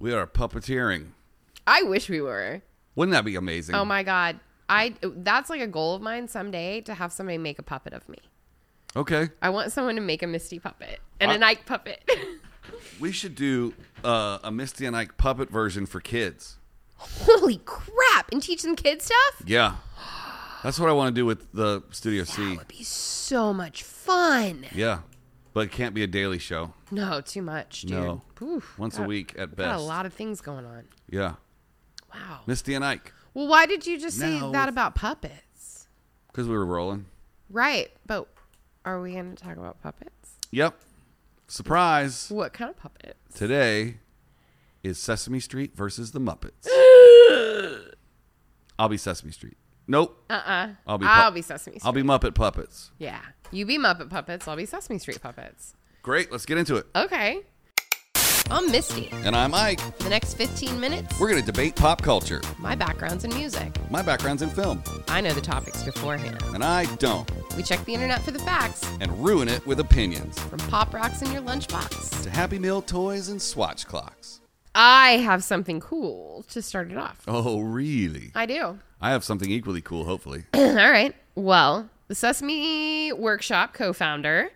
We are puppeteering. I wish we were. Wouldn't that be amazing? Oh my god. I that's like a goal of mine someday to have somebody make a puppet of me. Okay. I want someone to make a Misty puppet and I- an Ike puppet. We should do uh, a Misty and Ike puppet version for kids. Holy crap! And teach them kid stuff? Yeah. That's what I want to do with the Studio C. That would be so much fun. Yeah. But it can't be a daily show. No, too much, dude. No. Oof, Once a week at best. Got a lot of things going on. Yeah. Wow. Misty and Ike. Well, why did you just say that about puppets? Because we were rolling. Right, but are we going to talk about puppets? Yep. Surprise. What kind of puppets? Today is Sesame Street versus the Muppets. I'll be Sesame Street. Nope. Uh-uh. I'll be I'll be Sesame Street. I'll be Muppet Puppets. yeah. You be Muppet Puppets. I'll be Sesame Street Puppets. Great. Let's get into it. Okay. I'm Misty. And I'm Ike. For the next 15 minutes, We're going to debate pop culture. my background's in music. My background's in film, I know the topics beforehand. and I don't. We check the internet for the facts, And ruin it with opinions. from pop rocks in your lunchbox. To Happy Meal toys and swatch clocks. I have something cool to start it off. Oh, really? I do. I have something equally cool, hopefully. All right. Well, the Sesame Workshop co founder,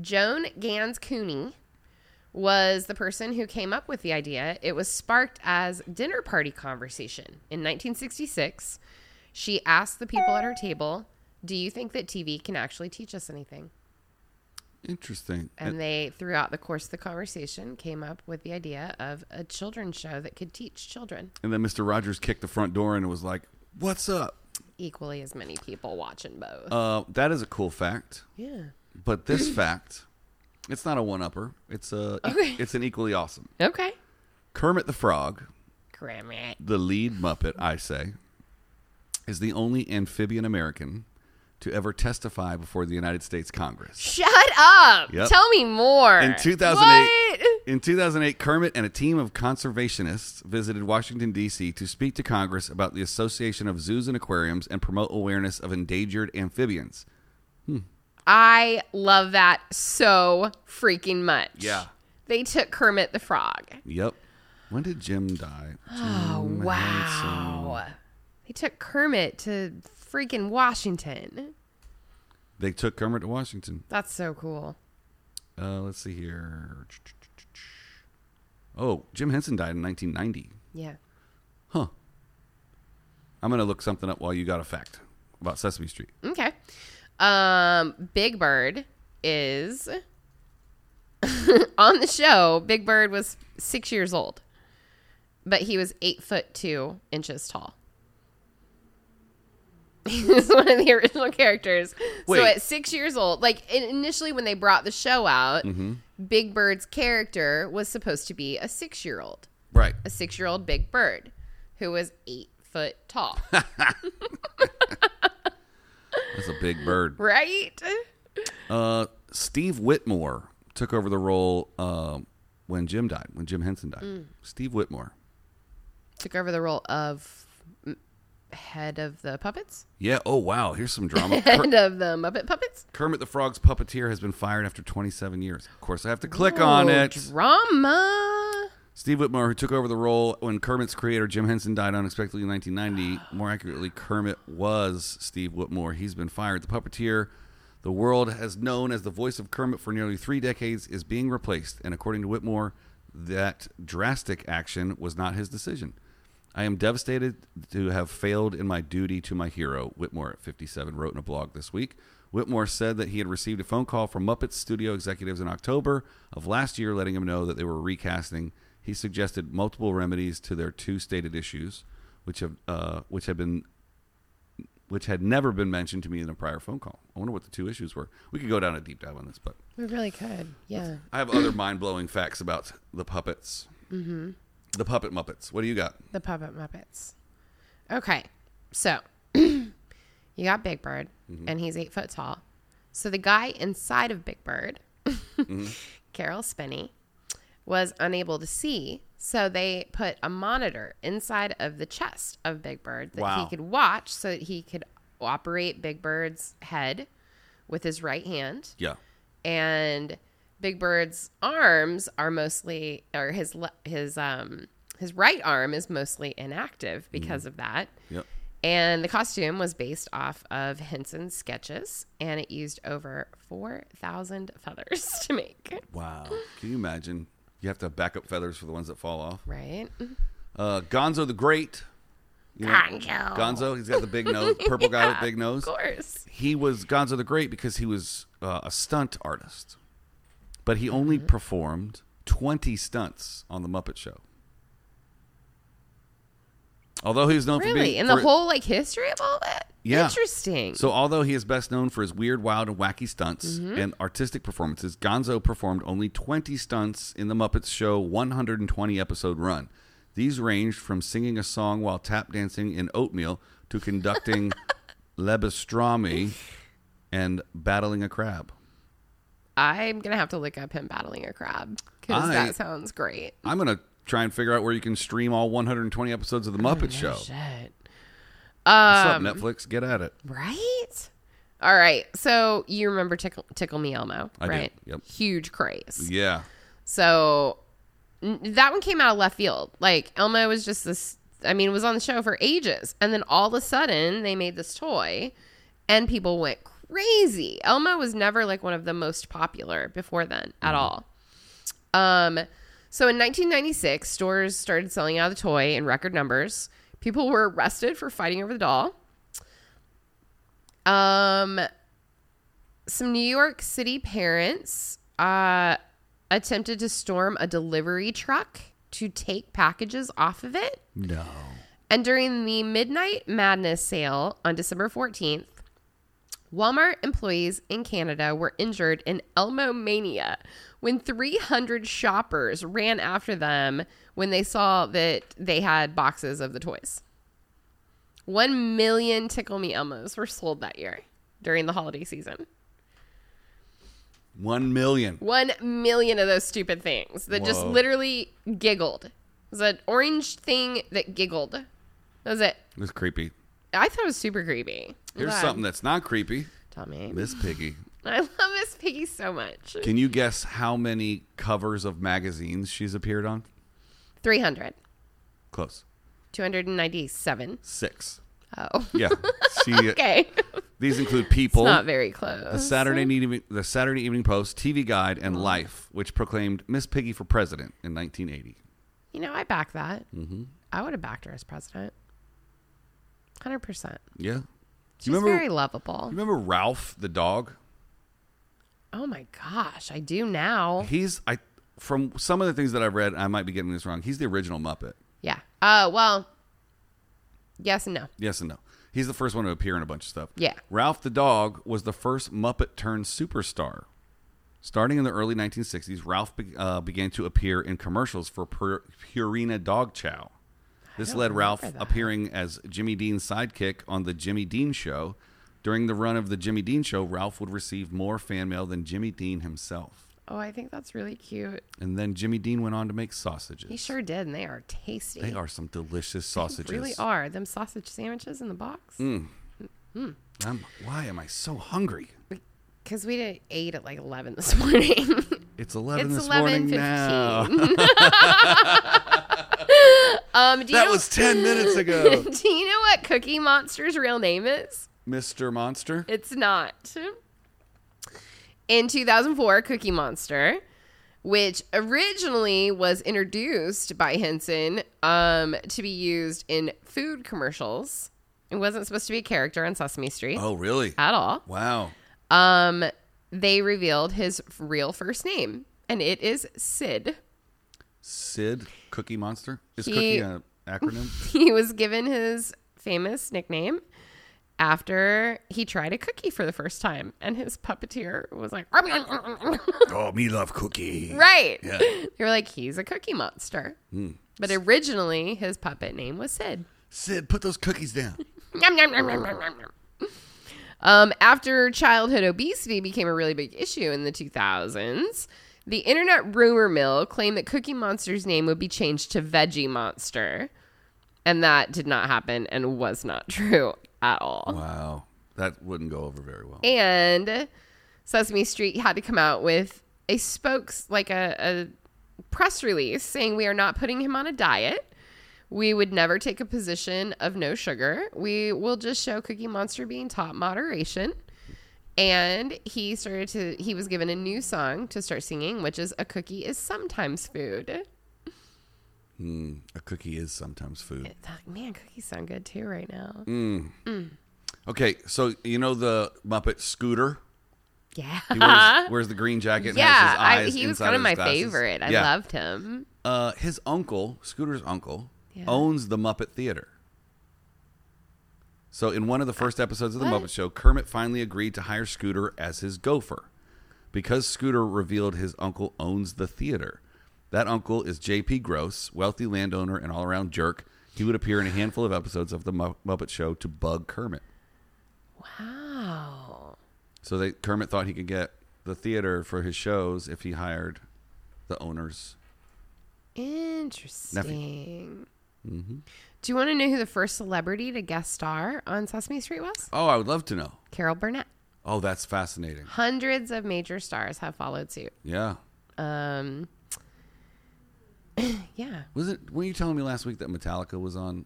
Joan Gans Cooney, was the person who came up with the idea. It was sparked as dinner party conversation. In 1966, she asked the people at her table, Do you think that TV can actually teach us anything? Interesting. And they, throughout the course of the conversation, came up with the idea of a children's show that could teach children. And then Mr. Rogers kicked the front door and was like, What's up? Equally as many people watching both. Uh, that is a cool fact. yeah. But this fact, it's not a one upper. It's a Okay. it's an equally awesome. Okay. Kermit the Frog, Kermit. the lead Muppet, I say, is the only amphibian American to ever testify before the United States Congress. Shut up. Yep. Tell me more. In 2008, What? In 2008, Kermit and a team of conservationists visited Washington D.C. to speak to Congress about the Association of Zoos and Aquariums and promote awareness of endangered amphibians. I love that so freaking much. Yeah. They took Kermit the Frog. Yep. When did Jim die? Oh, Jim wow. They took Kermit to freaking Washington. They took Kermit to Washington. That's so cool. Uh, let's see here. Oh, Jim Henson died in 1990. Yeah. Huh. I'm going to look something up while you got a fact about Sesame Street. Okay. Um, Big Bird is on the show. Big Bird was six years old, but he was eight foot two inches tall. He was one of the original characters. Wait. So at six years old, like initially when they brought the show out, Mm-hmm. Big Bird's character was supposed to be a six year old, Right. a six year old Big Bird who was eight foot tall. That's a big bird. right? Uh, Steve Whitmire took over the role um, when Jim died, when Jim Henson died. Mm. Steve Whitmire. took over the role of head of the puppets, Yeah. Oh, wow. Here's some drama. Ker- head of the Muppet puppets. Kermit the Frog's puppeteer has been fired after 27 years. Of course, I have to click on Oh, it. Drama. Steve Whitmire, who took over the role when Kermit's creator Jim Henson died unexpectedly in 1990, more accurately, Kermit was Steve Whitmire. He's been fired. The puppeteer the world has known as the voice of Kermit for nearly three decades is being replaced, and according to Whitmire, that drastic action was not his decision. I am devastated to have failed in my duty to my hero, Whitmire at 57 wrote in a blog this week. Whitmire said that he had received a phone call from Muppet studio executives in October of last year letting him know that they were recasting. He suggested multiple remedies to their two stated issues, which have uh, which had been which had never been mentioned to me in a prior phone call. I wonder what the two issues were. We could go down a deep dive on this, but We really could. Yeah. I have other mind blowing facts about the puppets. Mm-hmm. The puppet Muppets. What do you got? The puppet Muppets. Okay. So you got Big Bird, mm-hmm. and he's eight foot tall. So the guy inside of Big Bird, mm-hmm. Caroll Spinney, was unable to see. So they put a monitor inside of the chest of Big Bird that Wow. he could watch so that he could operate Big Bird's head with his right hand Yeah. and Big Bird's arms are mostly, or his his um His right arm is mostly inactive because of that. Yep. And the costume was based off of Henson's sketches, and it used over 4,000 feathers to make. Wow. Can you imagine? You have to have backup feathers for the ones that fall off. Right? Uh, Gonzo the Great. You know, Gonzo. Gonzo. He's got the big nose, purple guy with Yeah, big nose. Of course. He was Gonzo the Great because he was uh, a stunt artist, but he only performed 20 stunts on the Muppet Show. Although he was known for Really? being In the for- whole like history of all that? Yeah. Interesting. So, although he is best known for his weird, wild, and wacky stunts Mm-hmm. and artistic performances, Gonzo performed only 20 stunts in the Muppets Show 120 episode run. These ranged from singing a song while tap dancing in oatmeal to conducting Liebestraum and battling a crab. I'm going to have to look up him battling a crab because that sounds great. I'm going to try and figure out where you can stream all 120 episodes of The Muppet Show. Shit. What's up, Um, Netflix? Get at it. Right? All right. So you remember Tickle, Tickle Me Elmo, I do, right? yep. Huge craze. Yeah. So n- that one came out of left field. Like Elmo was just this. I mean, it was on the show for ages, and then all of a sudden they made this toy, and people went crazy. Elmo was never like one of the most popular before then at all. Um, so in 1996, stores started selling out of the toy in record numbers. People were arrested for fighting over the doll. Um, some New York City parents uh, attempted to storm a delivery truck to take packages off of it. No. And during the Midnight Madness sale on December 14th, Walmart employees in Canada were injured in Elmo Mania when 300 shoppers ran after them when they saw that they had boxes of the toys. One million Tickle Me Elmos were sold that year during the holiday season. One million. One million of those stupid things that just literally giggled. It was an orange thing that giggled. That was it. It was creepy. I thought it was super creepy. Here's Glad. something that's not creepy Tell me. Miss Piggy. I love Miss Piggy so much. Can you guess how many covers of magazines she's appeared on? 300. Close. 297. Six. Oh. Yeah. She okay. these include It's People, not very close. the Saturday evening the Saturday Evening Post, TV Guide, and Life, which proclaimed Miss Piggy for president in 1980. You know, I back that. Mm-hmm. I would have backed her as president. 100%. Yeah. She's you remember very lovable. you remember Ralph the dog? Oh my gosh, I do now. He's I from some of the things that I've read, I might be getting this wrong. He's the original Muppet. Yeah. Uh, well, yes and no. Yes and no. He's the first one to appear in a bunch of stuff. Yeah. Ralph the dog was the first Muppet turned superstar. Starting in the early 1960s, Ralph be- uh, began to appear in commercials for Pur- Purina Dog Chow. This led Ralph that. appearing as Jimmy Dean's sidekick on the Jimmy Dean Show. During the run of the Jimmy Dean Show, Ralph would receive more fan mail than Jimmy Dean himself. Oh, I think that's really cute. And then Jimmy Dean went on to make sausages. He sure did, and they are tasty. They are some delicious They sausages. really are. Them sausage sandwiches in the box. Mm. Mm. I'm, why am I so hungry? Because we did ate at like 11 this morning. It's 11 it's this morning 11 now. 15. um, do you That know, was 10 minutes ago. Do you know what Cookie Monster's real name is? Mr. Monster. It's not. In 2004, Cookie Monster, which originally was introduced by Henson um, to be used in food commercials, it wasn't supposed to be a character on Sesame Street Oh, really? at all. Wow. Um, they revealed his real first name, and it is Sid. Sid Cookie Monster? Is He- Cookie an acronym? He was given his famous nickname after he tried a cookie for the first time, and his puppeteer was like, oh, me love Cookie. right. Yeah. They were like, he's a cookie monster. But originally, his puppet name was Sid. Sid, put those cookies down. Um, after childhood obesity became a really big issue in the 2000s, the internet rumor mill claimed that Cookie Monster's name would be changed to Veggie Monster. And that did not happen and was not true at all. Wow. That wouldn't go over very well. And Sesame Street had to come out with a spokes, like a, a press release saying we are not putting him on a diet. We would never take a position of no sugar. We will just show Cookie Monster being taught moderation. And he started to, he was given a new song to start singing, which is A Cookie is Sometimes Food. Mm, a cookie is sometimes food. Man, cookies sound good too right now. Mm. Okay, so you know the Muppet Scooter? Yeah. He wears, wears the green jacket and yeah, I, he was kind of my glasses. favorite. I Yeah. loved him. Uh, his uncle, Scooter's uncle, Yeah. owns the Muppet Theater. So, in one of the first episodes of the What? Muppet Show, Kermit finally agreed to hire Scooter as his gopher. Because Scooter revealed his uncle owns the theater. That uncle is J.P. Grosse, wealthy landowner and all around jerk. He would appear in a handful of episodes of the Muppet Show to bug Kermit. Wow. So they, Kermit thought he could get the theater for his shows if he hired the owners. Interesting. Mm-hmm. Do you want to know who the first celebrity to guest star on Sesame Street was? Oh, I would love to know. Carol Burnett. Oh, that's fascinating. Hundreds of major stars have followed suit. Yeah. Um, yeah. Was it? Were you telling me last week that Metallica was on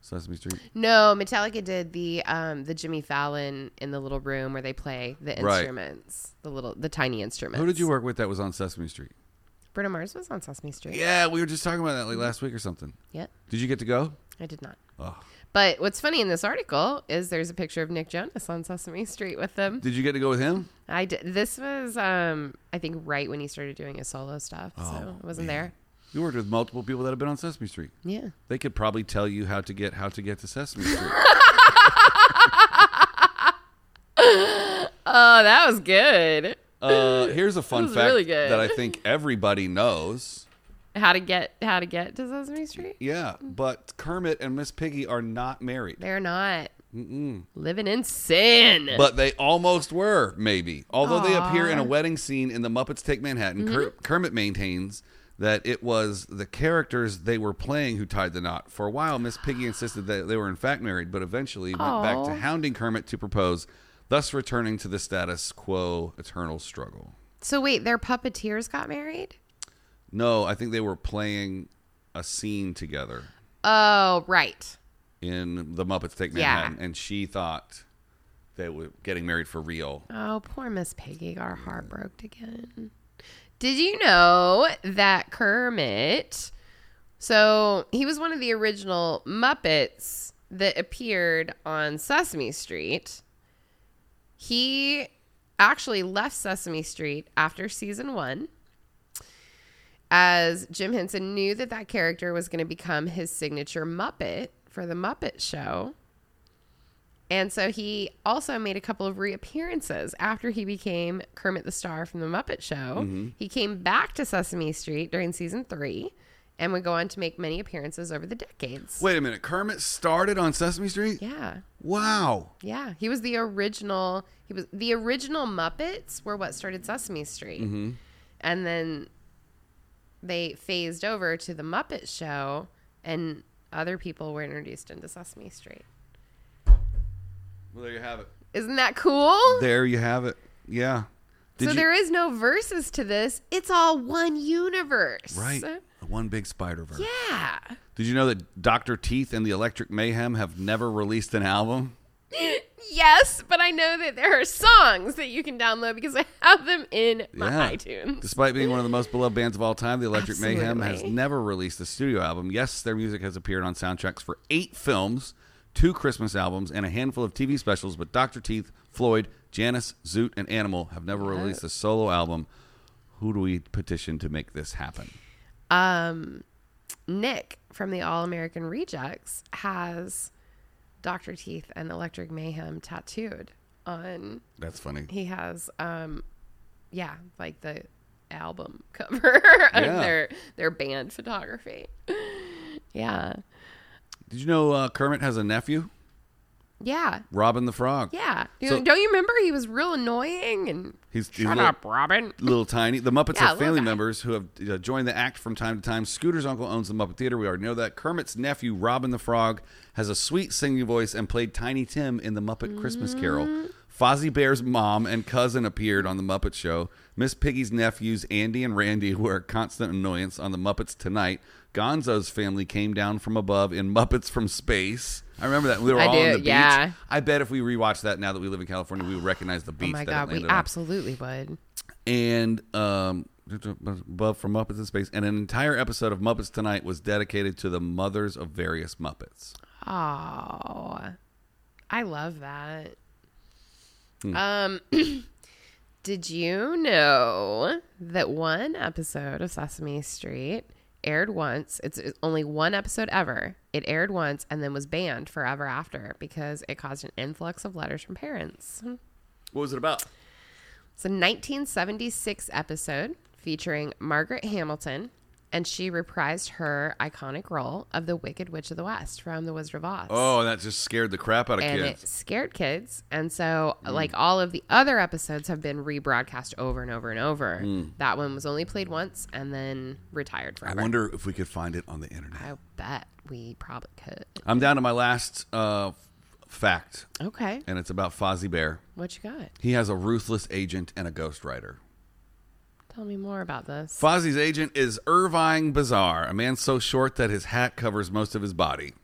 Sesame Street? No, Metallica did the um the Jimmy Fallon in the little room where they play the Right. instruments, the little the tiny instruments. Who did you work with that was on Sesame Street? Bruno Mars was on Sesame Street. Yeah, we were just talking about that like last week or something. Yeah, Did you get to go? I did not. Oh. But what's funny in this article is there's a picture of Nick Jonas on Sesame Street with them. Did you get to go with him? I did. This was, um, I think, right when he started doing his solo stuff, so Oh, I wasn't man. there. You worked with multiple people that have been on Sesame Street. Yeah. They could probably tell you how to get how to get to Sesame Street. Oh, that was good. Uh, here's a fun fact really that I think everybody knows. How to get how to get to Sesame Street? Yeah, but Kermit and Miss Piggy are not married. They're not Mm-mm. living in sin. But they almost were, maybe. Although they appear in a wedding scene in The Muppets Take Manhattan, Mm-hmm. Ker- Kermit maintains that it was the characters they were playing who tied the knot. For a while, Miss Piggy insisted that they were in fact married, but eventually went back to hounding Kermit to propose, thus returning to the status quo eternal struggle. so wait, their puppeteers got married? No, I think they were playing a scene together Oh, right. in The Muppets Take Yeah. Manhattan, and she thought they were getting married for real. Oh, poor Miss Piggy got her heart broke again. Did you know that Kermit? So he was one of the original Muppets that appeared on Sesame Street. He actually left Sesame Street after season one, as Jim Henson knew that that character was going to become his signature Muppet for the Muppet Show. And so he also made a couple of reappearances after he became Kermit the Star from the Muppet Show. Mm-hmm. He came back to Sesame Street during season three and would go on to make many appearances over the decades. Wait a minute, Kermit started on Sesame Street? Yeah. Wow. Yeah. He was the original he was the original Muppets were what started Sesame Street. Mm-hmm. And then they phased over to the Muppet Show and other people were introduced into Sesame Street. Well, there you have it. Isn't that cool? There you have it. Yeah. Did so you- there is no verses to this. It's all one universe. right. One big Spider Verse. Yeah. Did you know that Dr. Teeth and the Electric Mayhem have never released an album? Yes, but I know that there are songs that you can download because I have them in my Yeah. iTunes. Despite being one of the most beloved bands of all time, the Electric Mayhem has never released a studio album. Yes, their music has appeared on soundtracks for eight films, two Christmas albums, and a handful of TV specials, but Dr. Teeth, Floyd, Janice, Zoot, and Animal have never released a solo album. Who do we petition to make this happen? Um, Nick from the All American Rejects has Dr. Teeth and Electric Mayhem tattooed on. That's funny. He has, um, yeah, like the album cover of Yeah. their their band photography. Yeah, Did you know uh, Kermit has a nephew, yeah, Robin the Frog? yeah. So- don't you remember he was real annoying and He's, he's shut little- up, Robin. little tiny. The Muppets Yeah, have family guy. members who have uh, joined the act from time to time. Scooter's uncle owns the Muppet Theater. We already know that. Kermit's nephew, Robin the Frog, has a sweet singing voice and played Tiny Tim in the Muppet Christmas Carol. Fozzie Bear's mom and cousin appeared on the Muppet Show. Miss Piggy's nephews, Andy and Randy, were a constant annoyance on the Muppets Tonight. Gonzo's family came down from above in Muppets from Space. I remember that. We were I all on do, the beach. yeah. I bet if we rewatch that now that we live in California, we would recognize the beach. Oh my that god, we on. absolutely would. And um, above from Muppets in Space. And an entire episode of Muppets Tonight was dedicated to the mothers of various Muppets. Oh, I love that. Hmm. Um, did you know that one episode of Sesame Street aired once? It's only one episode ever. It aired once and then was banned forever after because it caused an influx of letters from parents. What was it about? It's a 1976 episode featuring Margaret Hamilton, and she reprised her iconic role of the Wicked Witch of the West from The Wizard of Oz. Oh, that just scared the crap out of and kids. it scared kids. And so, Mm. like all of the other episodes have been rebroadcast over and over and over. That one was only played once and then retired forever. I wonder if we could find it on the internet. I bet we probably could. I'm down to my last uh, fact, Okay, and it's about Fozzie Bear. what you got? He has a ruthless agent and a ghostwriter. Tell me more about this. Fozzie's agent is Irvine Bazaar, a man so short that his hat covers most of his body.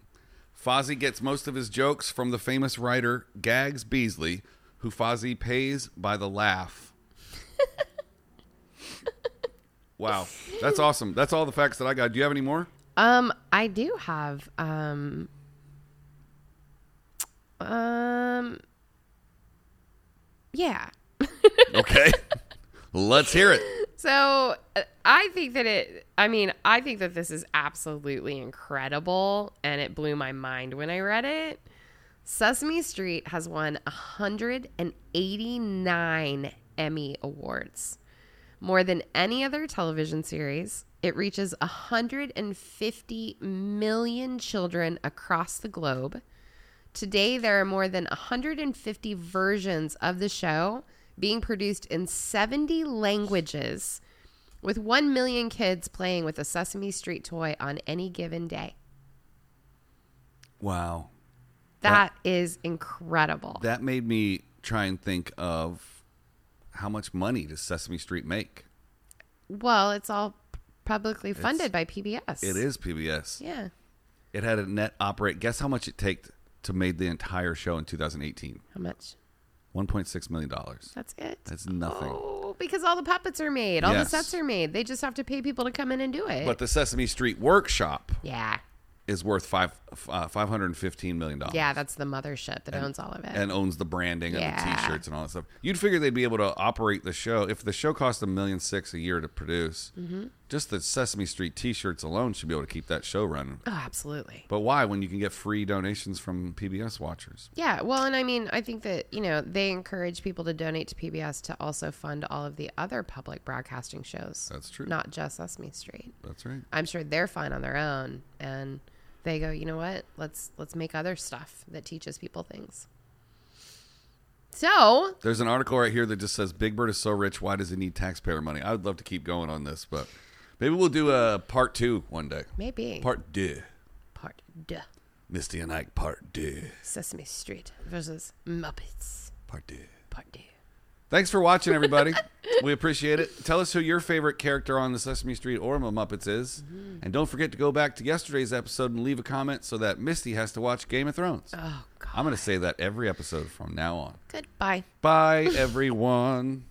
Fozzie gets most of his jokes from the famous writer Gags Beasley, who Fozzie pays by the laugh. wow, that's awesome. That's all the facts that I got. Do you have any more? Um, I do have um um yeah. Okay, let's hear it. So uh, I think that it, I mean, I think that this is absolutely incredible and it blew my mind when I read it. Sesame Street has won 189 Emmy Awards. More than any other television series, it reaches 150 million children across the globe. Today, there are more than 150 versions of the show being produced in 70 languages, with 1 million kids playing with a Sesame Street toy on any given day. Wow, that is incredible. that made me try and think of how much money does Sesame Street make? well, it's all publicly funded by PBS. It is PBS. Yeah. It had a net operate. Guess how much it take to make the entire show in 2018? How much? 1.6 million dollars. That's it. That's nothing. Oh, because all the puppets are made, all Yes. the sets are made. They just have to pay people to come in and do it. But the Sesame Street Workshop yeah. is worth five uh, 515 million dollars. Yeah, that's the mothership that owns all of it. and owns the branding and the Yeah. T-shirts and all that stuff. You'd figure they'd be able to operate the show if the show cost a million six a year to produce. Just the Sesame Street T-shirts alone should be able to keep that show running. oh, absolutely. But why? When you can get free donations from PBS watchers. Yeah, well, and I mean, I think that, you know, they encourage people to donate to PBS to also fund all of the other public broadcasting shows. That's true. Not just Sesame Street. That's right. I'm sure they're fine on their own and they go, "You know what? Let's let's make other stuff that teaches people things." So, There's an article right here that just says Big Bird is so rich, why does he need taxpayer money? I would love to keep going on this, but maybe we'll do a part two one day. maybe Part deux. part duh. Misty and Ike, part deux. Sesame Street versus Muppets. Part deux. Part two. Thanks for watching, everybody. we appreciate it. Tell us who your favorite character on the Sesame Street or the Muppets is. Mm-hmm. And don't forget to go back to yesterday's episode and leave a comment so that Misty has to watch Game of Thrones. Oh God. I'm going to say that every episode from now on. Goodbye. Bye, everyone.